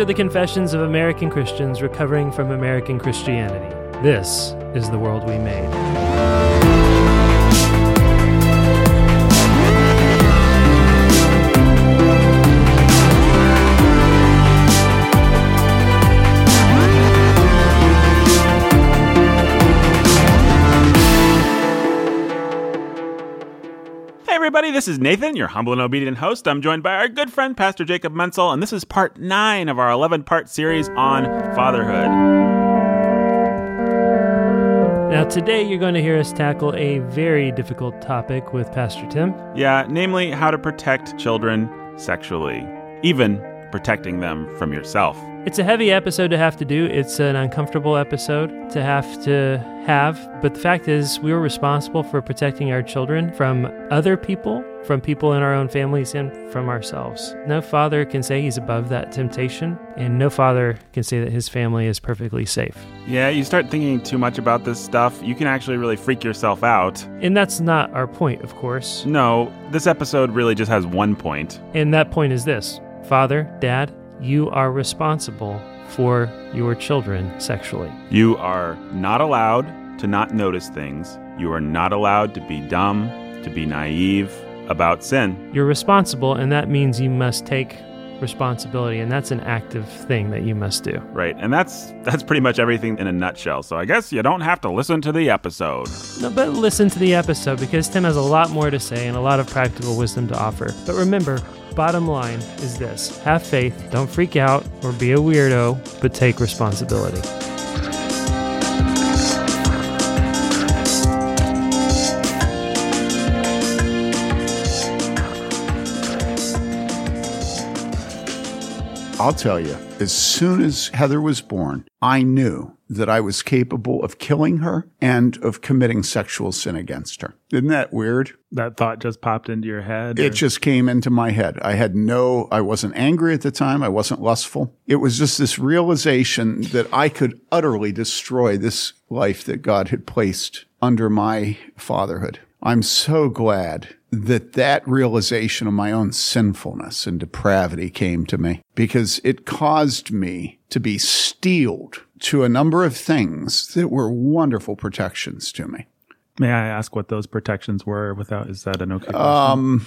These are the confessions of American Christians recovering from American Christianity. This is the world we made. Everybody, this is Nathan, your humble and obedient host. I'm joined by our good friend, Pastor Jacob Mentzel, and this is part nine of our 11 part series on fatherhood. Now, today you're going to hear us tackle a very difficult topic with Pastor Tim. Yeah, namely, how to protect children sexually, even protecting them from yourself. It's a heavy episode to have to do. It's an uncomfortable episode to have to have. But the fact is, we were responsible for protecting our children from other people, from people in our own families, and from ourselves. No father can say he's above that temptation, and no father can say that his family is perfectly safe. Yeah, you start thinking too much about this stuff, you can actually really freak yourself out. And that's not our point, of course. No, this episode really just has one point. And that point is this Father, Dad, you are responsible for your children sexually. You are not allowed to not notice things. You are not allowed to be dumb, to be naive about sin. You're responsible, and that means you must take responsibility, and that's an active thing that you must do. Right. And that's that's pretty much everything in a nutshell. So I guess you don't have to listen to the episode. No, but listen to the episode because Tim has a lot more to say and a lot of practical wisdom to offer. But remember, bottom line is this have faith, don't freak out or be a weirdo, but take responsibility. I'll tell you, as soon as Heather was born, I knew that I was capable of killing her and of committing sexual sin against her. Isn't that weird? That thought just popped into your head. It or- just came into my head. I had no, I wasn't angry at the time. I wasn't lustful. It was just this realization that I could utterly destroy this life that God had placed under my fatherhood. I'm so glad that that realization of my own sinfulness and depravity came to me because it caused me to be steeled to a number of things that were wonderful protections to me. May I ask what those protections were? Without is that an okay? question? Um,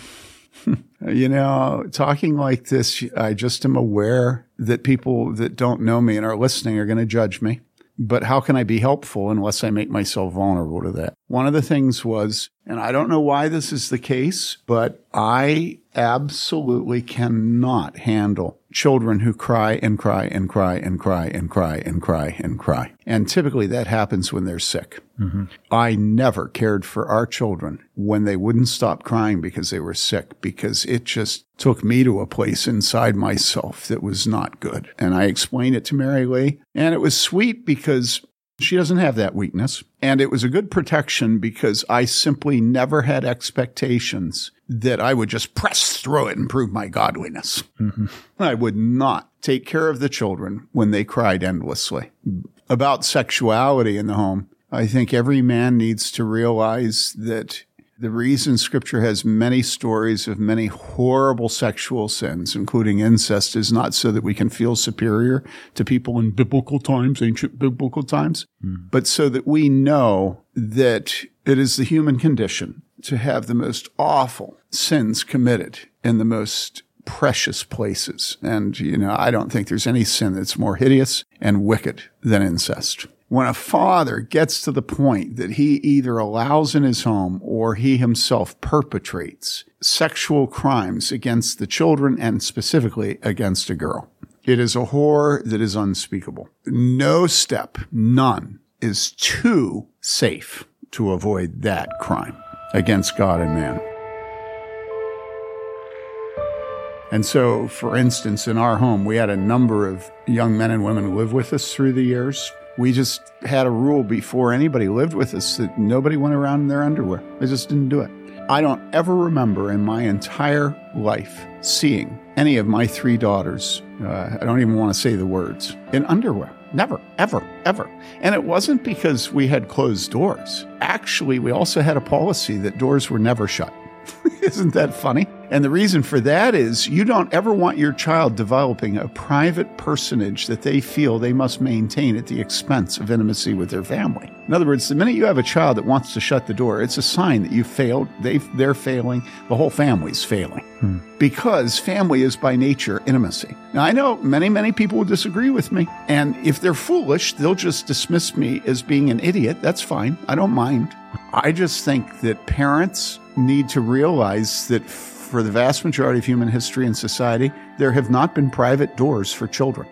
you know, talking like this, I just am aware that people that don't know me and are listening are going to judge me. But how can I be helpful unless I make myself vulnerable to that? One of the things was, and I don't know why this is the case, but I absolutely cannot handle children who cry and cry and cry and cry and cry and cry and cry. And typically that happens when they're sick. Mm-hmm. I never cared for our children when they wouldn't stop crying because they were sick, because it just took me to a place inside myself that was not good. And I explained it to Mary Lee, and it was sweet because she doesn't have that weakness. And it was a good protection because I simply never had expectations that I would just press through it and prove my godliness. Mm-hmm. I would not take care of the children when they cried endlessly. About sexuality in the home, I think every man needs to realize that the reason scripture has many stories of many horrible sexual sins, including incest, is not so that we can feel superior to people in biblical times, ancient biblical times, hmm. but so that we know that it is the human condition to have the most awful sins committed in the most precious places. And, you know, I don't think there's any sin that's more hideous and wicked than incest. When a father gets to the point that he either allows in his home or he himself perpetrates sexual crimes against the children and specifically against a girl, it is a horror that is unspeakable. No step, none, is too safe to avoid that crime against God and man. And so, for instance, in our home, we had a number of young men and women live with us through the years. We just had a rule before anybody lived with us that nobody went around in their underwear. They just didn't do it. I don't ever remember in my entire life seeing any of my three daughters, uh, I don't even want to say the words, in underwear. Never, ever, ever. And it wasn't because we had closed doors. Actually, we also had a policy that doors were never shut. Isn't that funny? And the reason for that is you don't ever want your child developing a private personage that they feel they must maintain at the expense of intimacy with their family. In other words, the minute you have a child that wants to shut the door, it's a sign that you failed, they, they're failing, the whole family's failing. Hmm. Because family is by nature intimacy. Now, I know many, many people will disagree with me. And if they're foolish, they'll just dismiss me as being an idiot. That's fine. I don't mind. I just think that parents need to realize that for the vast majority of human history and society, there have not been private doors for children.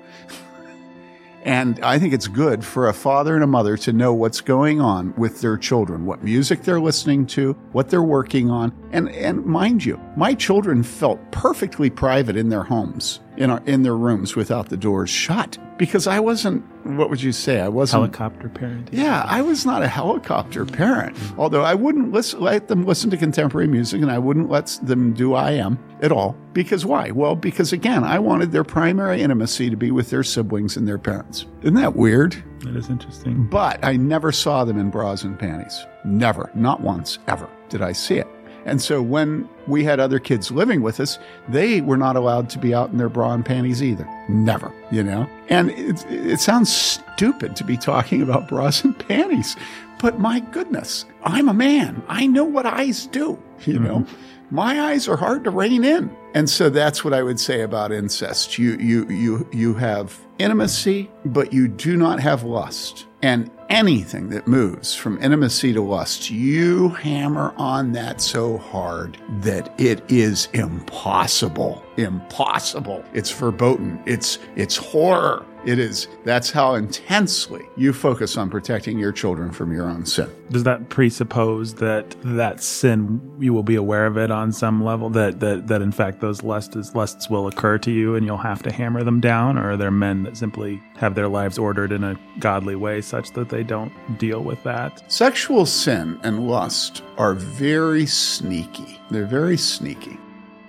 and I think it's good for a father and a mother to know what's going on with their children, what music they're listening to, what they're working on. And, and mind you, my children felt perfectly private in their homes, in, our, in their rooms without the doors shut because I wasn't, what would you say? I wasn't. Helicopter parent. Yeah, I was not a helicopter parent. Although I wouldn't listen, let them listen to contemporary music and I wouldn't let them do IM at all. Because why? Well, because again, I wanted their primary intimacy to be with their siblings and their parents. Isn't that weird? That is interesting. But I never saw them in bras and panties. Never. Not once, ever did I see it. And so when we had other kids living with us, they were not allowed to be out in their bra and panties either. Never, you know? And it, it sounds stupid to be talking about bras and panties, but my goodness, I'm a man. I know what eyes do, you mm-hmm. know? My eyes are hard to rein in. And so that's what I would say about incest. You, you, you, you have intimacy, but you do not have lust. And anything that moves from intimacy to lust, you hammer on that so hard that it is impossible. Impossible. It's verboten. It's, it's horror. It is. That's how intensely you focus on protecting your children from your own sin. Does that presuppose that that sin you will be aware of it on some level? That that that in fact those lusts lusts will occur to you and you'll have to hammer them down, or are there men that simply have their lives ordered in a godly way such that they don't deal with that? Sexual sin and lust are very sneaky. They're very sneaky.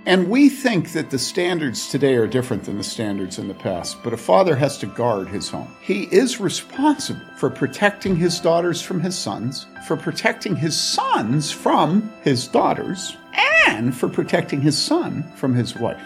And we think that the standards today are different than the standards in the past, but a father has to guard his home. He is responsible for protecting his daughters from his sons, for protecting his sons from his daughters, and for protecting his son from his wife.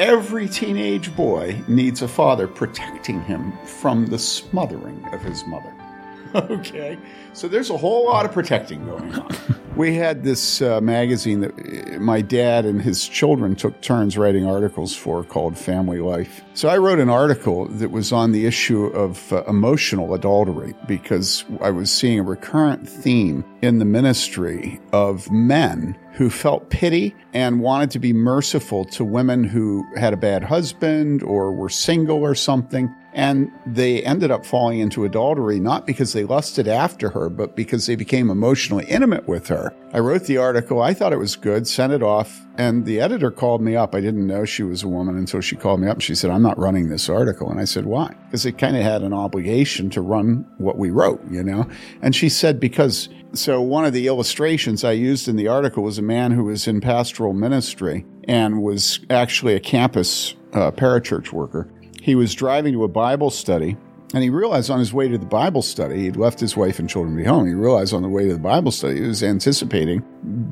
Every teenage boy needs a father protecting him from the smothering of his mother. okay. So there's a whole lot of protecting going on. We had this uh, magazine that uh, my dad and his children took turns writing articles for called Family Life. So I wrote an article that was on the issue of uh, emotional adultery because I was seeing a recurrent theme in the ministry of men who felt pity and wanted to be merciful to women who had a bad husband or were single or something. And they ended up falling into adultery, not because they lusted after her, but because they became emotionally intimate with her. I wrote the article. I thought it was good, sent it off, and the editor called me up. I didn't know she was a woman until she called me up. She said, I'm not running this article. And I said, why? Because it kind of had an obligation to run what we wrote, you know? And she said, because so one of the illustrations I used in the article was a man who was in pastoral ministry and was actually a campus uh, parachurch worker. He was driving to a Bible study and he realized on his way to the Bible study, he'd left his wife and children be home. He realized on the way to the Bible study, he was anticipating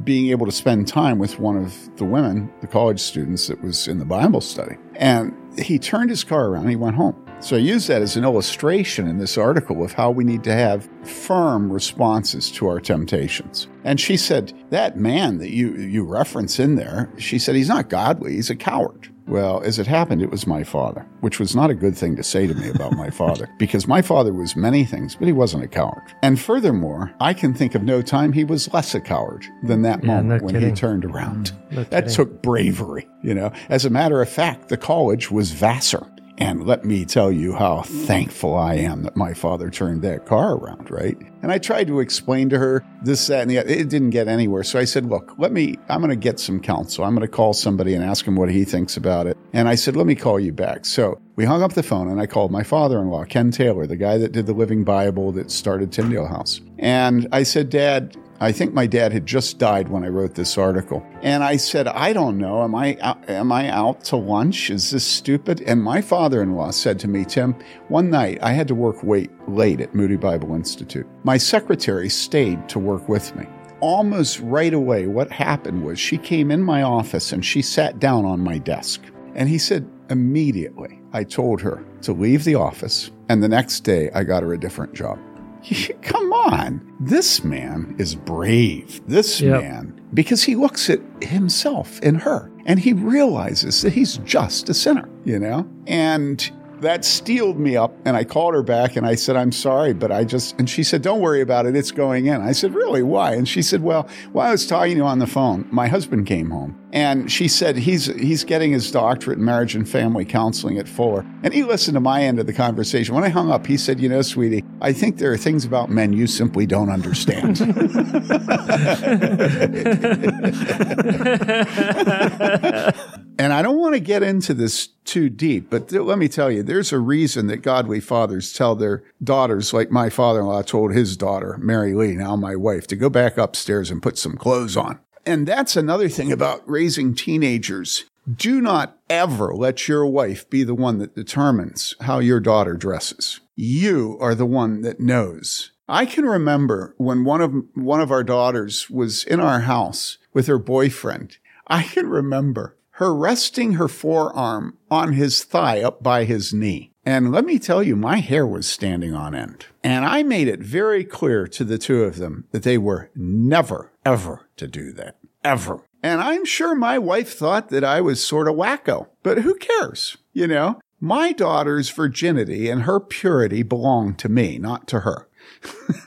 being able to spend time with one of the women, the college students that was in the Bible study. And he turned his car around, he went home. So I use that as an illustration in this article of how we need to have firm responses to our temptations. And she said, that man that you, you reference in there, she said, he's not godly, he's a coward. Well, as it happened, it was my father, which was not a good thing to say to me about my father, because my father was many things, but he wasn't a coward. And furthermore, I can think of no time he was less a coward than that yeah, moment no when kidding. he turned around. Mm, no that kidding. took bravery, you know. As a matter of fact, the college was Vassar. And let me tell you how thankful I am that my father turned that car around, right? And I tried to explain to her this, that, and the other. It didn't get anywhere. So I said, look, let me, I'm going to get some counsel. I'm going to call somebody and ask him what he thinks about it. And I said, let me call you back. So we hung up the phone and I called my father in law, Ken Taylor, the guy that did the Living Bible that started Tyndale House. And I said, Dad, I think my dad had just died when I wrote this article. And I said, I don't know. Am I, am I out to lunch? Is this stupid? And my father in law said to me, Tim, one night I had to work wait, late at Moody Bible Institute. My secretary stayed to work with me. almost right away, what happened was she came in my office and she sat down on my desk. And he said, immediately, I told her to leave the office. And the next day, I got her a different job. Come on. This man is brave. This Yep. man, because he looks at himself in her and he realizes that he's just a sinner, you know? And that steeled me up. And I called her back and I said, I'm sorry, but I just, and she said, Don't worry about it. It's going in. I said, Really? Why? And she said, Well, while I was talking to you on the phone, my husband came home and she said he's he's getting his doctorate in marriage and family counseling at Fuller. And he listened to my end of the conversation. When I hung up, he said, You know, sweetie, I think there are things about men you simply don't understand. And I don't want to get into this too deep, but th- let me tell you, there's a reason that godly fathers tell their daughters, like my father in law told his daughter, Mary Lee, now my wife, to go back upstairs and put some clothes on. And that's another thing about raising teenagers. Do not ever let your wife be the one that determines how your daughter dresses. You are the one that knows. I can remember when one of one of our daughters was in our house with her boyfriend. I can remember her resting her forearm on his thigh up by his knee. And let me tell you, my hair was standing on end. And I made it very clear to the two of them that they were never, ever to do that. Ever. And I'm sure my wife thought that I was sort of wacko, but who cares? You know, my daughter's virginity and her purity belong to me, not to her.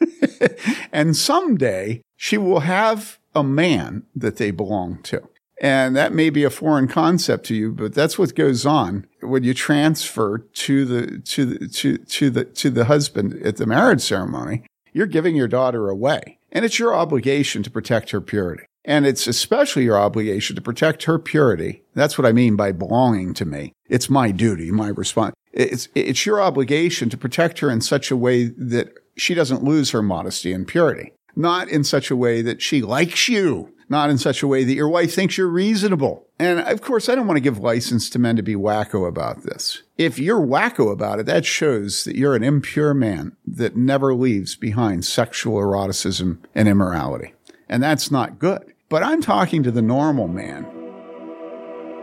and someday she will have a man that they belong to. And that may be a foreign concept to you, but that's what goes on when you transfer to the to the to to the to the husband at the marriage ceremony. You're giving your daughter away, and it's your obligation to protect her purity. And it's especially your obligation to protect her purity. That's what I mean by belonging to me. It's my duty, my response. It's, it's your obligation to protect her in such a way that she doesn't lose her modesty and purity. Not in such a way that she likes you. Not in such a way that your wife thinks you're reasonable. And of course, I don't want to give license to men to be wacko about this. If you're wacko about it, that shows that you're an impure man that never leaves behind sexual eroticism and immorality. And that's not good. But I'm talking to the normal man.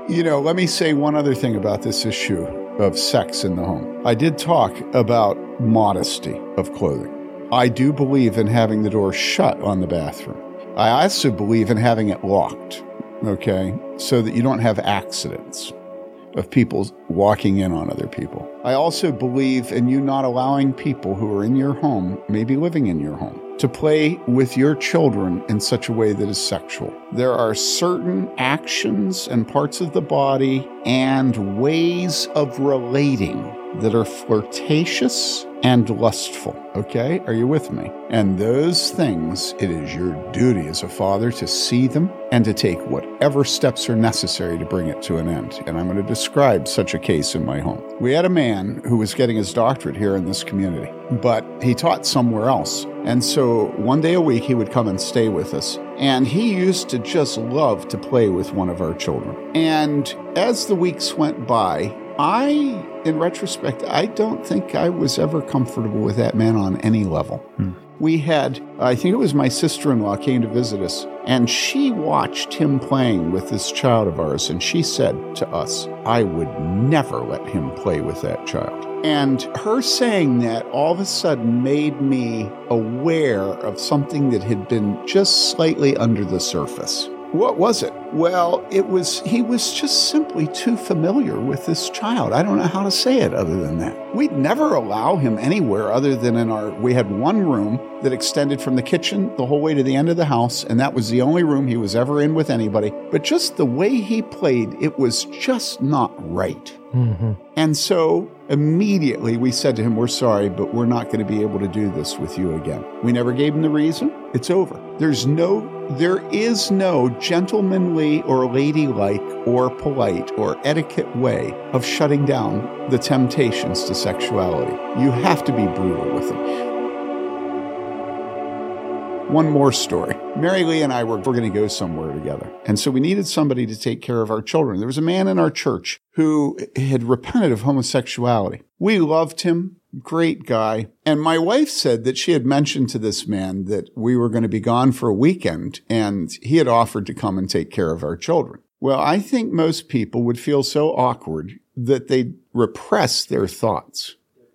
You know, let me say one other thing about this issue of sex in the home. I did talk about modesty of clothing. I do believe in having the door shut on the bathroom. I also believe in having it locked, okay, so that you don't have accidents of people walking in on other people. I also believe in you not allowing people who are in your home, maybe living in your home, to play with your children in such a way that is sexual. There are certain actions and parts of the body and ways of relating that are flirtatious and lustful. Okay? Are you with me? And those things, it is your duty as a father to see them and to take whatever steps are necessary to bring it to an end. And I'm going to describe such a case in my home. We had a man who was getting his doctorate here in this community, but he taught somewhere else. And so one day a week he would come and stay with us. And he used to just love to play with one of our children. And as the weeks went by, I, in retrospect, I don't think I was ever comfortable with that man on any level. Hmm. We had, I think it was my sister in law came to visit us, and she watched him playing with this child of ours, and she said to us, I would never let him play with that child. And her saying that all of a sudden made me aware of something that had been just slightly under the surface. What was it? Well, it was, he was just simply too familiar with this child. I don't know how to say it other than that. We'd never allow him anywhere other than in our, we had one room that extended from the kitchen the whole way to the end of the house, and that was the only room he was ever in with anybody. But just the way he played, it was just not right. Mm-hmm. And so immediately we said to him, We're sorry, but we're not going to be able to do this with you again. We never gave him the reason. It's over. There's no, there is no gentlemanly or ladylike or polite or etiquette way of shutting down the temptations to sexuality. You have to be brutal with them. One more story. Mary Lee and I were, were going to go somewhere together. And so we needed somebody to take care of our children. There was a man in our church who had repented of homosexuality. We loved him. Great guy. And my wife said that she had mentioned to this man that we were going to be gone for a weekend and he had offered to come and take care of our children. Well, I think most people would feel so awkward that they'd repress their thoughts.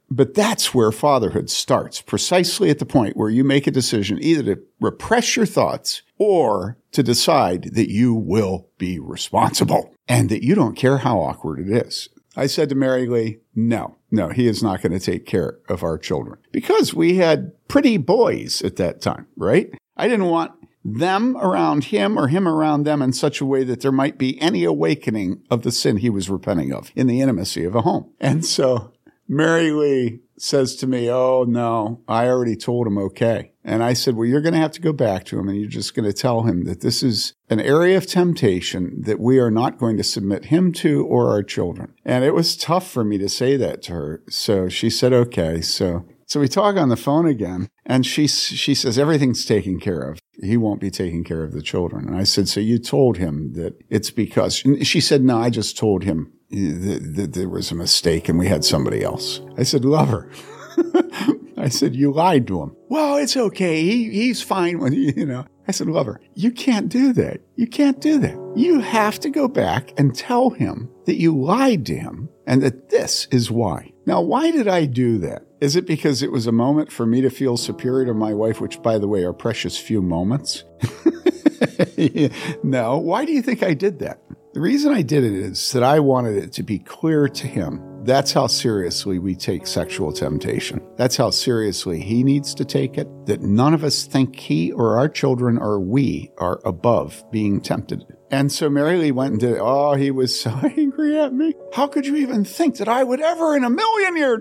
But that's where fatherhood starts, precisely at the point where you make a decision either to repress your thoughts or to decide that you will be responsible and that you don't care how awkward it is. I said to Mary Lee, no, no, he is not going to take care of our children because we had pretty boys at that time, right? I didn't want them around him or him around them in such a way that there might be any awakening of the sin he was repenting of in the intimacy of a home. And so Mary Lee says to me, Oh, no, I already told him okay. And I said, Well, you're going to have to go back to him and you're just going to tell him that this is an area of temptation that we are not going to submit him to or our children. And it was tough for me to say that to her. So she said, Okay. So so we talk on the phone again, and she she says everything's taken care of. He won't be taking care of the children. And I said, so you told him that it's because she said, no, I just told him that, there was a mistake and we had somebody else. I said, lover. I said, you lied to him. Well, it's okay. He, he's fine when you know. I said, lover, you can't do that. You can't do that. You have to go back and tell him that you lied to him and that this is why. Now, why did I do that? Is it because it was a moment for me to feel superior to my wife, which, by the way, are precious few moments? no. Why do you think I did that? The reason I did it is that I wanted it to be clear to him. That's how seriously we take sexual temptation. That's how seriously he needs to take it. That none of us think he or our children or we are above being tempted. And so Mary Lee went and did. Oh, he was so angry at me. How could you even think that I would ever in a million years?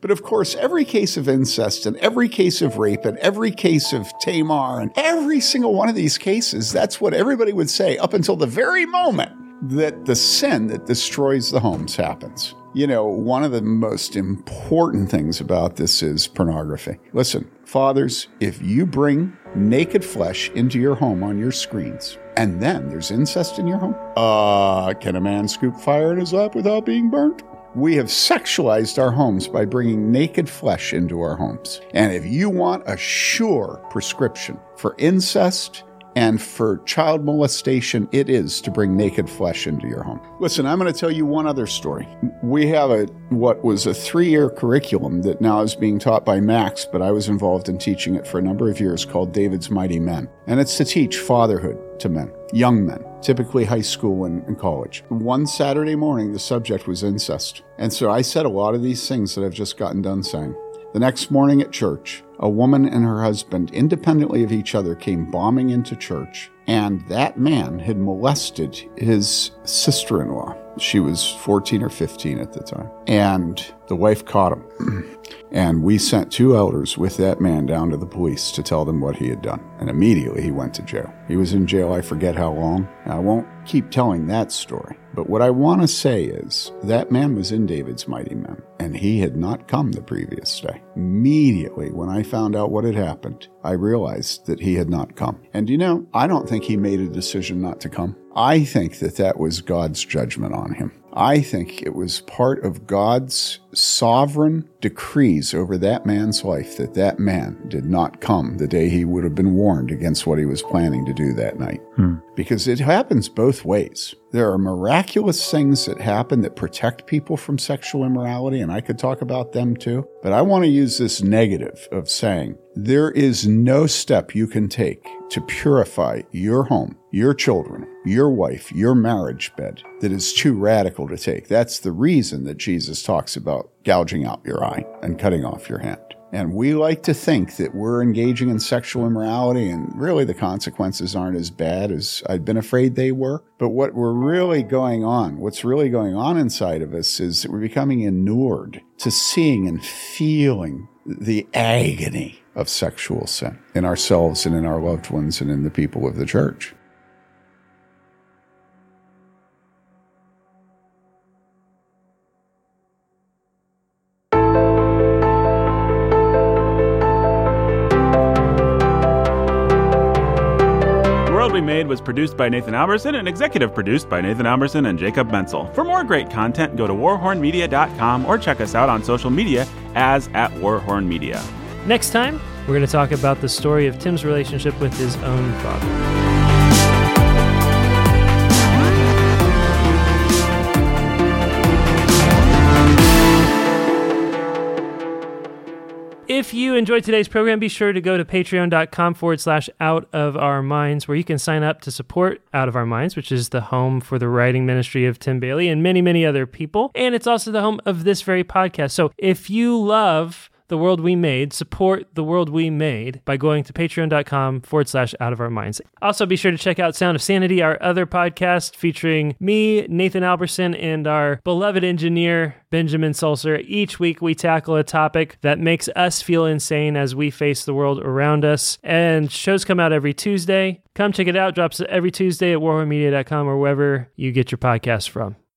But of course, every case of incest and every case of rape and every case of Tamar and every single one of these cases, that's what everybody would say up until the very moment that the sin that destroys the homes happens. You know, one of the most important things about this is pornography. Listen, fathers, if you bring naked flesh into your home on your screens, and then there's incest in your home, uh, can a man scoop fire in his lap without being burnt? We have sexualized our homes by bringing naked flesh into our homes. And if you want a sure prescription for incest, and for child molestation, it is to bring naked flesh into your home. Listen, I'm going to tell you one other story. We have a what was a three-year curriculum that now is being taught by Max, but I was involved in teaching it for a number of years called David's Mighty Men. And it's to teach fatherhood to men, young men, typically high school and, and, college. One Saturday morning, the subject was incest. And so I said a lot of these things that I've just gotten done saying. The next morning at church, a woman and her husband, independently of each other, came bombing into church, and that man had molested his sister in law. She was 14 or 15 at the time. And the wife caught him. and we sent two elders with that man down to the police to tell them what he had done. And immediately he went to jail. He was in jail, I forget how long. I won't keep telling that story. But what I want to say is that man was in David's mighty men, and he had not come the previous day. Immediately, when I found out what had happened, I realized that he had not come. And you know, I don't think he made a decision not to come. I think that that was God's judgment on him. I think it was part of God's sovereign decrees over that man's life that that man did not come the day he would have been warned against what he was planning to do that night. Hmm. Because it happens both ways. There are miraculous things that happen that protect people from sexual immorality, and I could talk about them too. But I want to use this negative of saying there is no step you can take to purify your home, your children, your wife, your marriage bed that is too radical to take. That's the reason that Jesus talks about gouging out your eye and cutting off your hand. And we like to think that we're engaging in sexual immorality and really the consequences aren't as bad as I'd been afraid they were. But what we're really going on, what's really going on inside of us is that we're becoming inured to seeing and feeling the agony of sexual sin in ourselves and in our loved ones and in the people of the church. Made was produced by Nathan Alberson and executive produced by Nathan Alberson and Jacob Mentzel. For more great content, go to warhornmedia.com or check us out on social media as at Warhorn Media. Next time, we're going to talk about the story of Tim's relationship with his own father. If you enjoyed today's program, be sure to go to patreon.com forward slash out of our minds, where you can sign up to support Out of Our Minds, which is the home for the writing ministry of Tim Bayly and many, many other people. And it's also the home of this very podcast. So if you love the world we made, support the world we made by going to patreon.com forward slash out of our minds. Also, be sure to check out Sound of Sanity, our other podcast featuring me, Nathan Alberson, and our beloved engineer, Benjamin Sulzer. Each week, we tackle a topic that makes us feel insane as we face the world around us. And shows come out every Tuesday. Come check it out. Drops every Tuesday at warhornmedia.com or wherever you get your podcasts from.